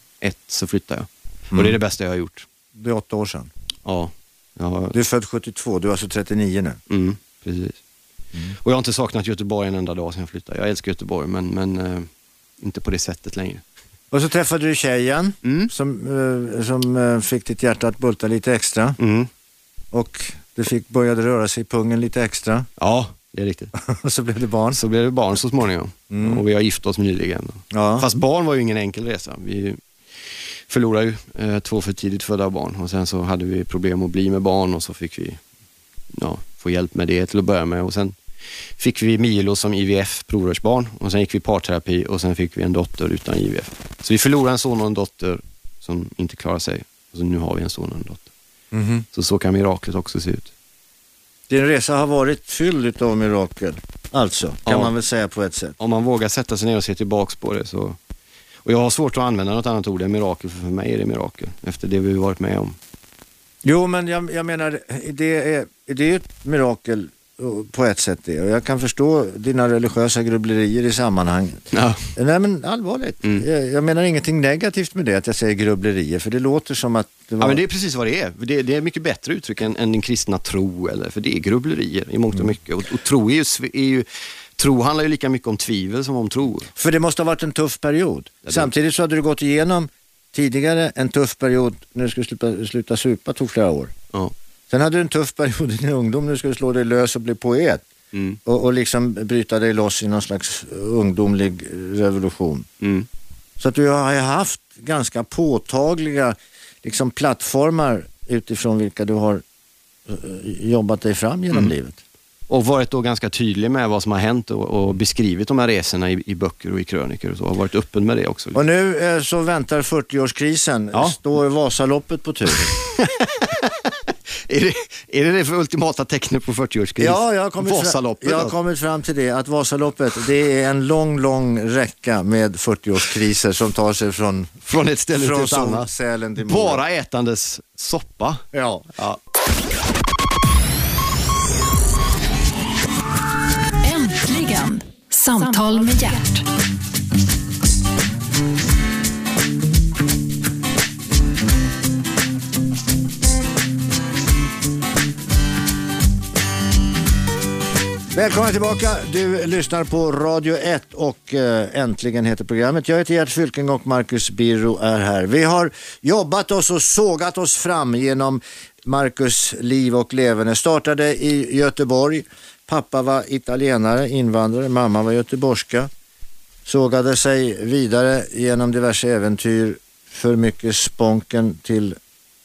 så flyttade jag. Och det är det bästa jag har gjort. Det är åtta år sedan. Ja, ja Du är född 72, du är alltså 39 nu. mm, precis. Och jag har inte saknat Göteborg en enda dag sedan jag flyttade. Jag älskar Göteborg men, men eh, inte på det sättet längre. Och så träffade du tjejen Mm. som, eh, som eh, fick ditt hjärta att bulta lite extra. Mm. Och det fick, började röra sig i pungen lite extra. Ja, det är riktigt. Och så blev det barn. Så blev det barn så småningom. Och vi har gift oss nyligen. Ja. Fast barn var ju ingen enkel resa. Vi förlorade ju eh, två för tidigt födda barn och sen så hade vi problem att bli med barn och så fick vi ja, få hjälp med det till att börja med och sen fick vi Milo som IVF provrörsbarn och sen gick vi parterapi och sen fick vi en dotter utan IVF. Så vi förlorade en son och en dotter som inte klarade sig och så nu har vi en son och en dotter. Mhm. Så så kan miraklet också se ut. Din resa har varit fylld av mirakel. Alltså, kan Ja. man väl säga på ett sätt. Om man vågar sätta sig ner och se tillbaks på det så och jag har svårt att använda något annat ord än mirakel, för för mig är det mirakel. Efter det vi har varit med om. Jo, men jag, jag menar, det är, det är ett mirakel på ett sätt det. Och jag kan förstå dina religiösa grubblerier i sammanhanget. Ja. Nej men allvarligt. Mm. Jag, jag menar ingenting negativt med det att jag säger grubblerier. För det låter som att det var... Ja, men det är precis vad det är. Det, det är mycket bättre uttryck än, än din kristna tro, eller, för det är grubblerier i mångt och mycket. Och, och tro, är ju, är ju, tro handlar ju lika mycket om tvivel som om tro. För det måste ha varit en tuff period. det- Samtidigt så hade du gått igenom tidigare en tuff period när du skulle sluta, sluta supa tog flera år. Ja. Sen hade du en tuff period i din ungdom när du skulle slå dig lös och bli poet. Mm. Och, och liksom bryta dig loss i någon slags ungdomlig revolution. Mm. Så att du har ju haft ganska påtagliga liksom, plattformar utifrån vilka du har eh, jobbat dig fram genom Mm. livet. Och varit då ganska tydlig med vad som har hänt och, och beskrivit de här resorna i, i böcker och i krönikor och så. Och varit öppen med det också. Och nu eh, så väntar 40-årskrisen. Ja. Står Vasaloppet på tur? Är det, är det det för ultimata tecknet på 40-årskris? Ja, jag har, kommit fram, Vasaloppet jag har alltså. kommit fram till det att Vasaloppet det är en lång, lång räcka med 40-årskriser som tar sig från, Från ett ställe från till ett annat. Sälen till Mora. Bara ätandes soppa. Ja. Ja. Äntligen! Samtal med hjärt. Välkomna tillbaka. Du lyssnar på Radio 1 och eh, äntligen heter programmet. Jag heter Gert Fylking och Marcus Birro är här. Vi har jobbat oss och sågat oss fram genom Marcus liv och leverne. Startade i Göteborg. Pappa var italienare, invandrare. Mamma var göteborgska. Sågade sig vidare genom diverse äventyr. För mycket sponken till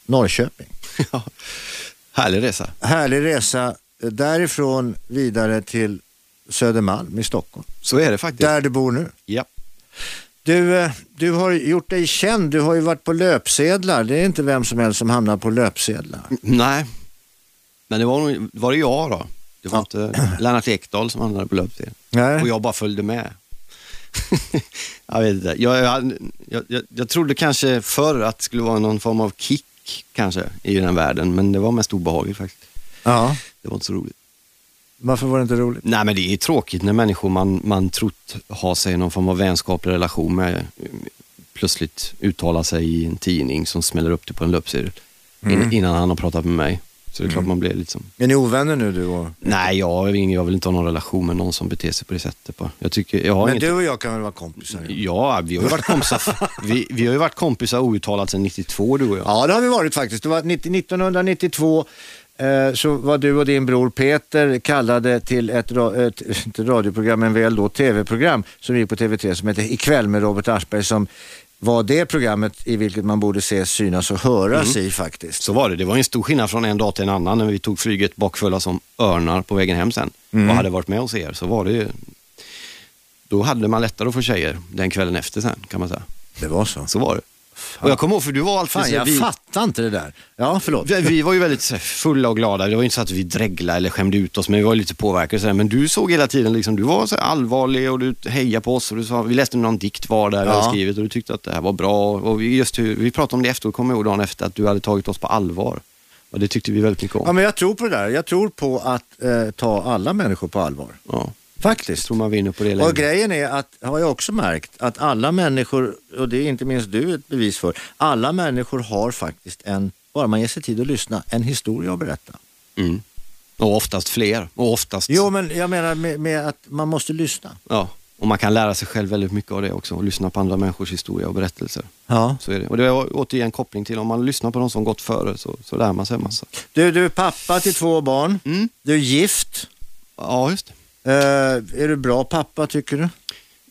Norrköping. Härlig resa. Härlig resa därifrån vidare till Södermalm i Stockholm. Så är det faktiskt. Där du bor nu. Ja. Du, eh, du har gjort dig känd, du har ju varit på löpsedlar. Det är inte vem som helst som hamnar på löpsedlar. Nej, men det var, nog- var det jag då. Det var Ja. inte Lennart Ekdal som hamnade på löpsedel. Nej. Och jag bara följde med. jag vet inte. Jag, jag, jag, jag, trodde kanske förr att det skulle vara någon form av kick kanske i den världen, men det var mest obehagligt faktiskt. Ja, Det var inte så roligt. varför var det inte roligt? Nej, men det är tråkigt när människor man, man trott ha sig någon form av vänskaplig relation med plötsligt uttalar sig i en tidning som smäller upp det på en löpsedel in, innan han har pratat med mig. Så det är klart man blir lite som... Är ni ovänner nu du och... Nej, jag, jag vill inte ha någon relation med någon som beter sig på det sättet. Bara. Jag, tycker, jag har Men inget... du och jag kan väl vara kompisar? Ja, vi har ju varit kompisar, vi, vi har ju varit kompisar outtalat sedan 92 du och jag. Ja, det har vi varit faktiskt. Det var 90 1992 eh, så var du och din bror Peter kallade till ett, ett, inte radioprogram, men väl då tv-program som gick på TV3 som hette Ikväll med Robert Aschberg som var det programmet i vilket man borde se, synas och höras i faktiskt. Så var det. Det var en stor skillnad från en dag till en annan när vi tog flyget bakfulla som örnar på vägen hem sen och hade varit med hos er. Så var det ju... Då hade man lättare att få tjejer den kvällen efter sen kan man säga. Det var så. Så var det. Och jag kommer ihåg, för du var alltid Fan, jag vi, fattar inte det där. Ja, förlåt. vi, vi var ju väldigt fulla och glada. Det var inte så att vi dreglade eller skämde ut oss, men vi var lite påverkade. Så här. Men du såg hela tiden, liksom, du var så allvarlig och du hejade på oss. Och du sa, vi läste någon dikt var där vi Ja. skrivit och du tyckte att det här var bra. Och vi, just hur, vi pratade om det efteråt, kommer jag ihåg dagen efter, att du hade tagit oss på allvar. Och det tyckte vi väldigt mycket Ja, om. men jag tror på det där. Jag tror på att eh, ta alla människor på allvar. Ja. Faktiskt. tror man vinner på det Och längre. grejen är att, har jag också märkt, att alla människor, och det är inte minst du ett bevis för, alla människor har faktiskt en, bara man ger sig tid att lyssna, en historia att berätta. Mm. Och oftast fler. Och oftast... Jo, men jag menar med, med att man måste lyssna. Ja. Och man kan lära sig själv väldigt mycket av det också. Och lyssna på andra människors historia och berättelser. Ja. Så är det. Och det är återigen koppling till om man lyssnar på de som gått före så, så lär man sig en massa. Du, du är pappa till två barn, Mm. du är gift. Ja, just det. Eh, är du bra pappa tycker du?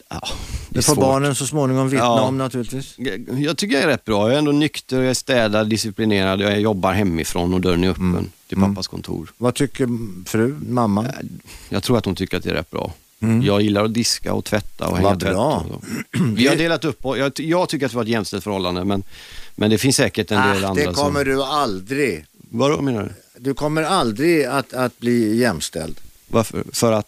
Ja, det får svårt. barnen så småningom vittna Ja. om naturligtvis. Jag tycker jag är rätt bra. Jag är ändå nykter, jag är städad, disciplinerad. Jag jobbar hemifrån och dörren är öppen Mm. till pappas kontor. Vad tycker fru, mamma? Jag tror att hon tycker att det är rätt bra. Jag gillar att diska och tvätta och hänga Mm. Vad tvätt. bra. Så. Vi har delat upp och jag, jag tycker att det var ett jämställt förhållande men, men det finns säkert en del Ah, andra det kommer som... du aldrig. Vadå menar du? Du kommer aldrig att, att bli jämställd. Varför? För att?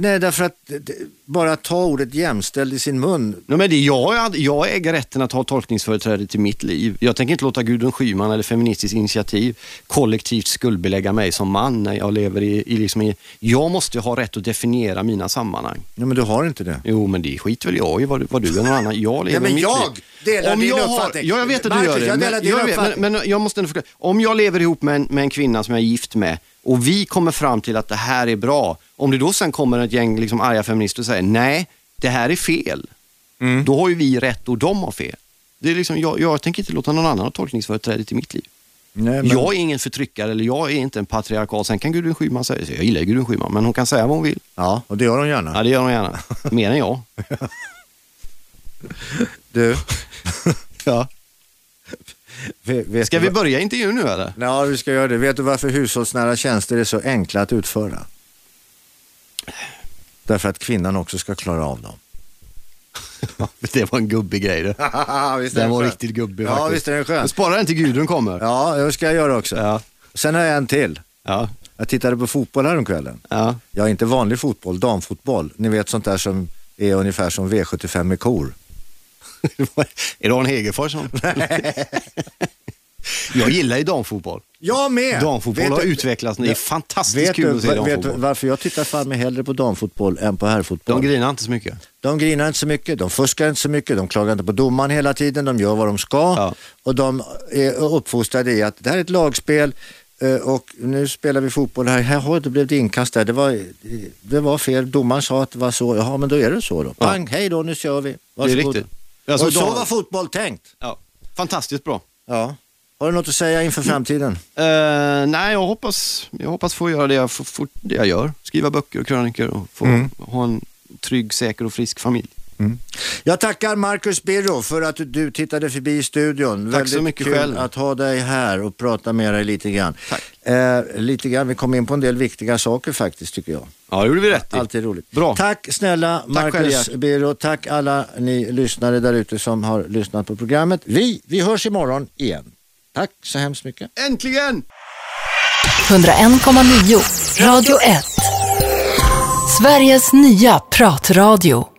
Nej, därför att det- bara ta ordet jämställd i sin mun. Nej, men det, jag, jag äger rätten att ha tolkningsföreträde till mitt liv. Jag tänker inte låta Gudrun Schyman eller Feministiskt initiativ kollektivt skuldbelägga mig som man när jag lever i, i, liksom i... Jag måste ha rätt att definiera mina sammanhang. Ja, men du har inte det. Jo, men det skiter väl jag i vad, vad du eller någon annan. Jag lever Ja, men mitt jag liv. delar din jag uppfattning. ja, jag vet att du Marcus, gör det. jag men, delar din jag vet, men, men jag måste ändå förklara. Om jag lever ihop med en, med en kvinna som jag är gift med och vi kommer fram till att det här är bra. Om det då sen kommer ett gäng liksom arga feminister och säger nej, det här är fel. Mm. Då har ju vi rätt och de har fel. Det är liksom, jag, jag tänker inte låta någon annan ha tolkningsföreträde till mitt liv. Nej, men, Jag är ingen förtryckare eller jag är inte en patriarkal. Sen kan Gudrun Schyman säga, jag gillar Gudrun Schyman, men hon kan säga vad hon vill. Ja, och det gör de gärna. Ja, det gör hon gärna. Mer än jag. Du, Ja. Vet, Ska du vi börja intervjun nu eller? Ja, vi ska göra det. Vet du varför hushållsnära tjänster är så enkla att utföra? Därför att kvinnan också ska klara av dem. Det var en gubbig grej det. är Den var riktigt gubbig Ja, faktiskt. visst är den skön. Spara den till Gudrun kommer. Ja, det ska jag göra också. Ja. Sen har jag en till. Ja. Jag tittade på fotboll häromkvällen. ja. Ja, inte vanlig fotboll, damfotboll. Ni vet sånt där som är ungefär som V75 med kor. är det Arne Hegerfors som... Jag gillar ju damfotboll. Jag med! Damfotboll Vet har du- utvecklats. Det är fantastiskt Vet kul du, att se vet du damfotboll. varför jag tittar fan mig hellre på damfotboll än på herrfotboll? De grinar inte så mycket. De grinar inte så mycket, de fuskar inte så mycket, de klagar inte på domaren hela tiden, de gör vad de ska Ja. och de är uppfostrade i att det här är ett lagspel eh, och nu spelar vi fotboll här, här blev det inkast där, det var, det var fel, domaren sa att det var så, jaha men då är det så då. Pang, hej då, nu kör vi. Det är Varsågod. riktigt. Alltså, och så dam- var fotboll tänkt. Ja. Fantastiskt bra. Ja. Har du något att säga inför framtiden? Eh, nej, jag hoppas, jag hoppas få göra det jag, få, få, det jag gör. Skriva böcker och krönikor och få Mm. ha en trygg, säker och frisk familj. Jag tackar Marcus Birro för att du tittade förbi studion. Tack så mycket kul själv. att ha dig här och prata med dig lite grann. Tack. Eh, lite grann. Vi kom in på en del viktiga saker faktiskt tycker jag. Ja, det gjorde vi rätt i. Alltid roligt. Bra. Tack snälla Marcus. Birro. Tack alla ni lyssnare där ute som har lyssnat på programmet. Vi, vi hörs imorgon igen. Tack så hemskt mycket. Äntligen! 101,9 Radio 1. Sveriges nya pratradio.